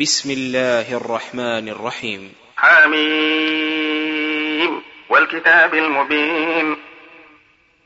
بسم الله الرحمن الرحيم. حميم. والكتاب المبين.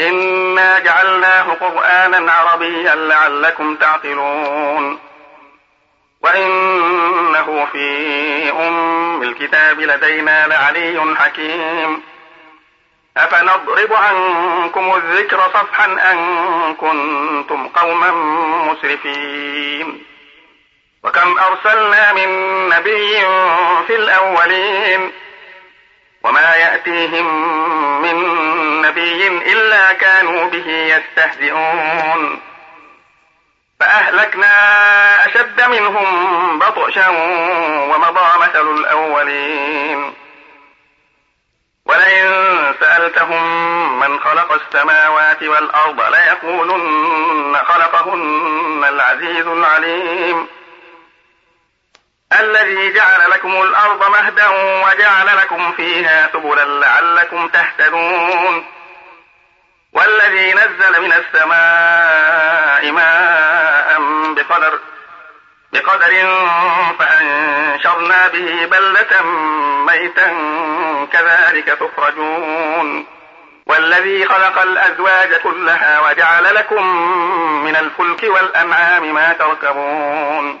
إنا جعلناه قرآنا عربيا لعلكم تعقلون. وإنه في أم الكتاب لدينا لعلي حكيم. أفنضرب عنكم الذكر صفحا أن كنتم قوما مسرفين. وكم أرسلنا من نبي في الأولين وما يأتيهم من نبي إلا كانوا به يستهزئون. فأهلكنا أشد منهم بطشا ومضى مثل الأولين. ولئن سألتهم من خلق السماوات والأرض ليقولن خلقهن العزيز العليم. الذي جعل لكم الأرض مهدا وجعل لكم فيها سبلا لعلكم تهتدون. والذي نزل من السماء ماء بقدر بقدر فأنشرنا به بلة ميتا كذلك تخرجون. والذي خلق الأزواج كلها وجعل لكم من الفلك والأنعام ما تركبون.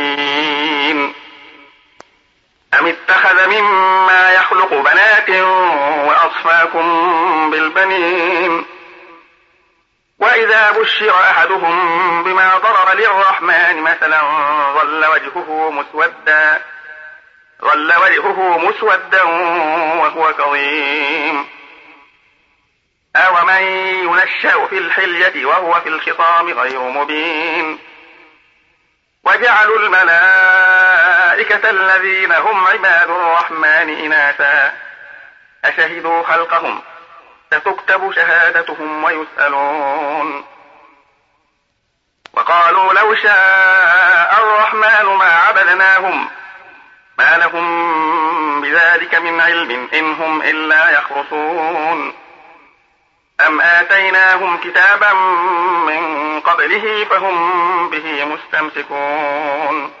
أم اتخذ مما يخلق بنات وأصفاكم بالبنين؟ وإذا بشر أحدهم بما ضرر للرحمن مثلا ظل وجهه مسودا ظل وجهه مسودا وهو كظيم. أومن ينشأ في الحلية وهو في الخصام غير مبين؟ وجعلوا الملائكة الذين هم عباد الرحمن إناثا. أشهدوا خلقهم. ستكتب شهادتهم ويسألون. وقالوا لو شاء الرحمن ما عبدناهم. ما لهم بذلك من علم إن هم إلا يخرصون. أم آتيناهم كتابا من قبله فهم به مستمسكون.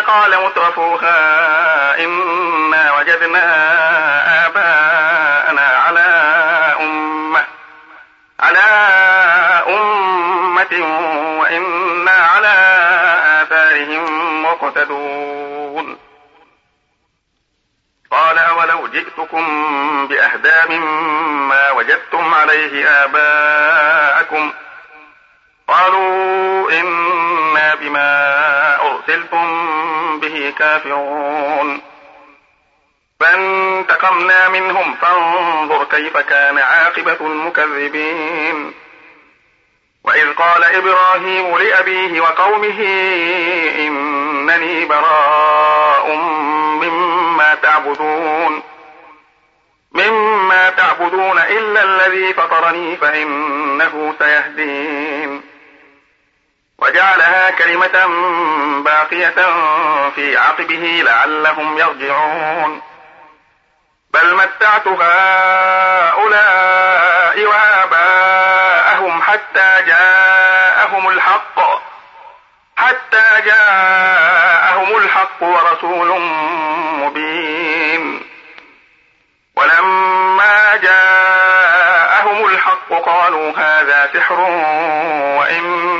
قال مترفوها إنا وجدنا آباءنا على أمة على أمة وإنا على آثارهم مقتدون. قال أولو جئتكم بأهدى مما وجدتم عليه آباءكم؟ قالوا إنا أرسلتم به كافرون. فانتقمنا منهم فانظر كيف كان عاقبة المكذبين. وإذ قال إبراهيم لأبيه وقومه إنني براء مما تعبدون. مما تعبدون إلا الذي فطرني فإنه سيهدين. وجعلها كلمة باقية في عقبه لعلهم يرجعون. بل متعت هؤلاء وآباءهم حتى جاءهم الحق حتى جاءهم الحق ورسول مبين. ولما جاءهم الحق قالوا هذا سحر وإنا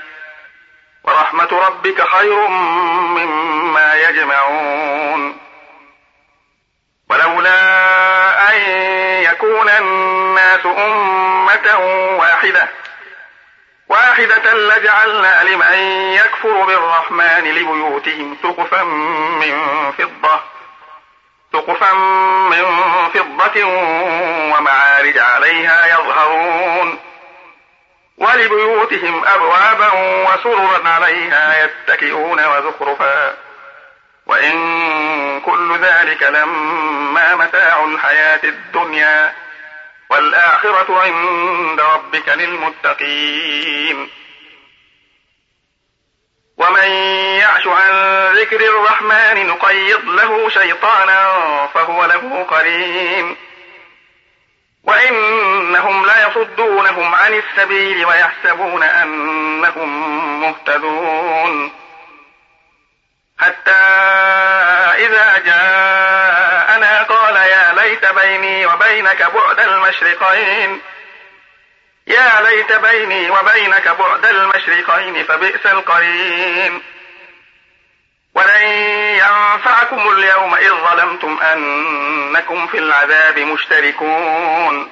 ورحمة ربك خير مما يجمعون. ولولا أن يكون الناس أمة واحدة واحدة لجعلنا لمن يكفر بالرحمن لبيوتهم سقفا من فضة سقفا من فضة ومعارج عليها يظهرون. ولبيوتهم أبوابا وسررا عليها يتكئون وزخرفا. وإن كل ذلك لما متاع الحياة الدنيا والآخرة عند ربك للمتقين. ومن يعش عن ذكر الرحمن نقيض له شيطانا فهو له قرين. وإنهم ليصدونهم عن السبيل ويحسبون أنهم مهتدون. حتى إذا جاءنا قال يا ليت بيني وبينك بعد المشرقين. يا ليت بيني وبينك بعد المشرقين فبئس القرين. ولن ينفعكم اليوم إذ ظلمتم أنكم في العذاب مشتركون.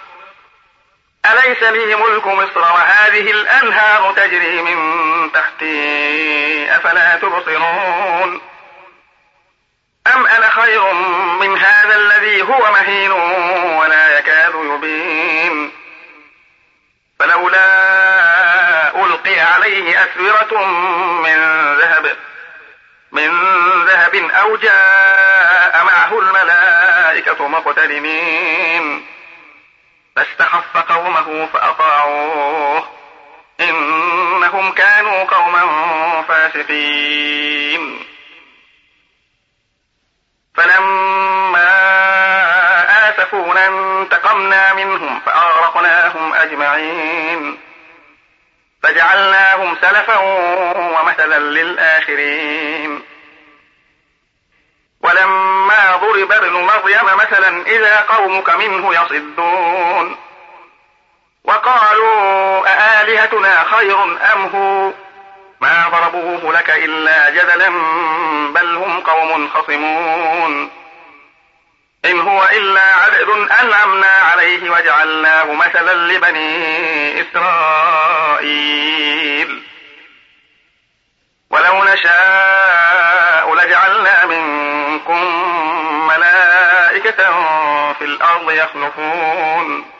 أليس لي ملك مصر وهذه الأنهار تجري من تحتي؟ أفلا تبصرون؟ أم أنا خير من هذا الذي هو مهين ولا يكاد يبين؟ فلولا ألقي عليه أسورة من ذهب من ذهب أو جاء معه الملائكة مقترنين. فاستخف قومه فأطاعوه. إنهم كانوا قوما فاسقين. فلما آسفونا انتقمنا منهم فأغرقناهم أجمعين. فجعلناهم سلفا ومثلا للآخرين. ولما ضرب ابن مريم مثلا إذا قومك منه يصدون. وقالوا أآلهتنا خير أم هو؟ ما ضربوه لك إلا جدلا بل هم قوم خصمون. إن هو إلا عبد أنعمنا عليه وجعلناه مثلا لبني إسرائيل. نشاء يخلفون.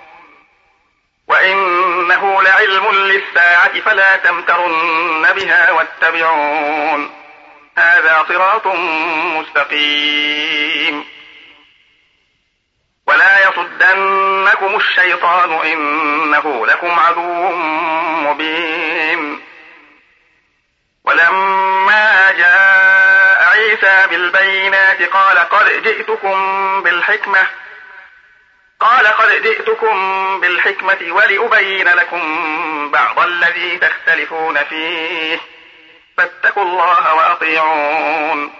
وإنه لعلم للساعة فلا تمترن بها واتبعون. هذا صراط مستقيم. ولا يصدنكم الشيطان إنه لكم عدو مبين. ولما جاء عيسى بالبينات قال قد جئتكم بالحكمة قال قد جئتكم بالحكمة ولأبين لكم بعض الذي تختلفون فيه. فاتقوا الله وأطيعون.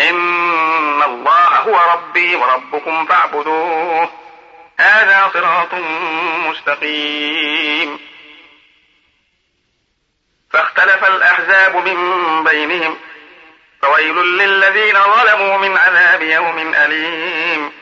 إن الله هو ربي وربكم فاعبدوه. هذا صراط مستقيم. فاختلف الأحزاب من بينهم. فويل للذين ظلموا من عذاب يوم أليم.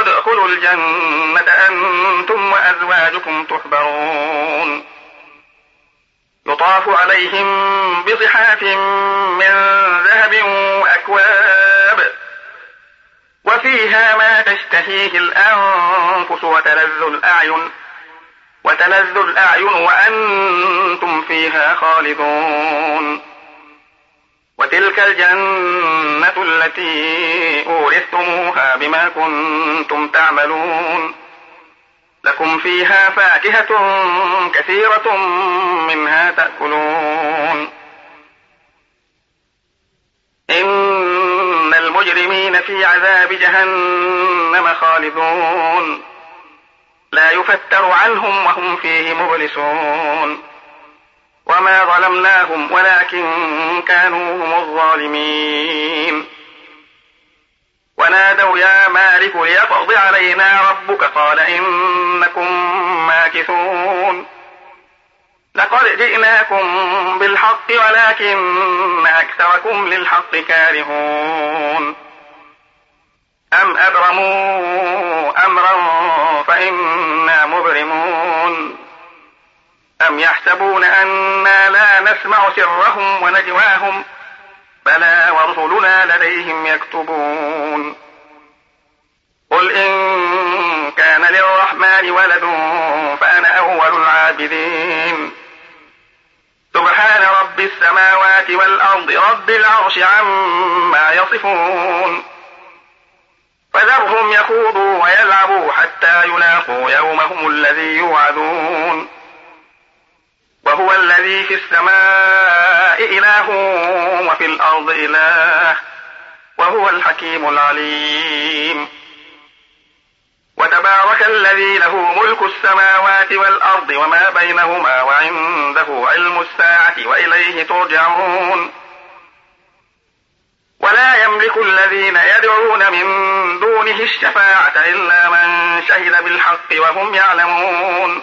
ادخلوا الجنة أنتم وأزواجكم تحبرون. يطاف عليهم بصحاف من ذهب وأكواب وفيها ما تشتهيه الأنفس وتلذ الأعين وتلذ الأعين وأنتم فيها خالدون. وتلك الجنة التي أورثتموها بما كنتم تعملون. لكم فيها فاكهة كثيرة منها تأكلون. إن المجرمين في عذاب جهنم خالدون. لا يفتر عنهم وهم فيه مبلسون. وما ظلمناهم ولكن كانوا هم الظالمين. ونادوا يا مالك ليقض علينا ربك قال إنكم ماكثون. لقد جئناكم بالحق ولكن أكثركم للحق كارهون. أم أبرموا أمرا فإنا مبرمون. أم يحسبون أنا لا نسمع سرهم ونجواهم ۖ؟ بلى ورسلنا لديهم يكتبون. قل إن كان للرحمن ولد فأنا أول العابدين. سبحان رب السماوات والأرض رب العرش عما يصفون. فذرهم يخوضوا ويلعبوا حتى يلاقوا يومهم الذي يوعدون. الذي في السماء إله وفي الأرض إله وهو الحكيم العليم. وتبارك الذي له ملك السماوات والأرض وما بينهما وعنده علم الساعة وإليه ترجعون. ولا يملك الذين يدعون من دونه الشفاعة إلا من شهد بالحق وهم يعلمون.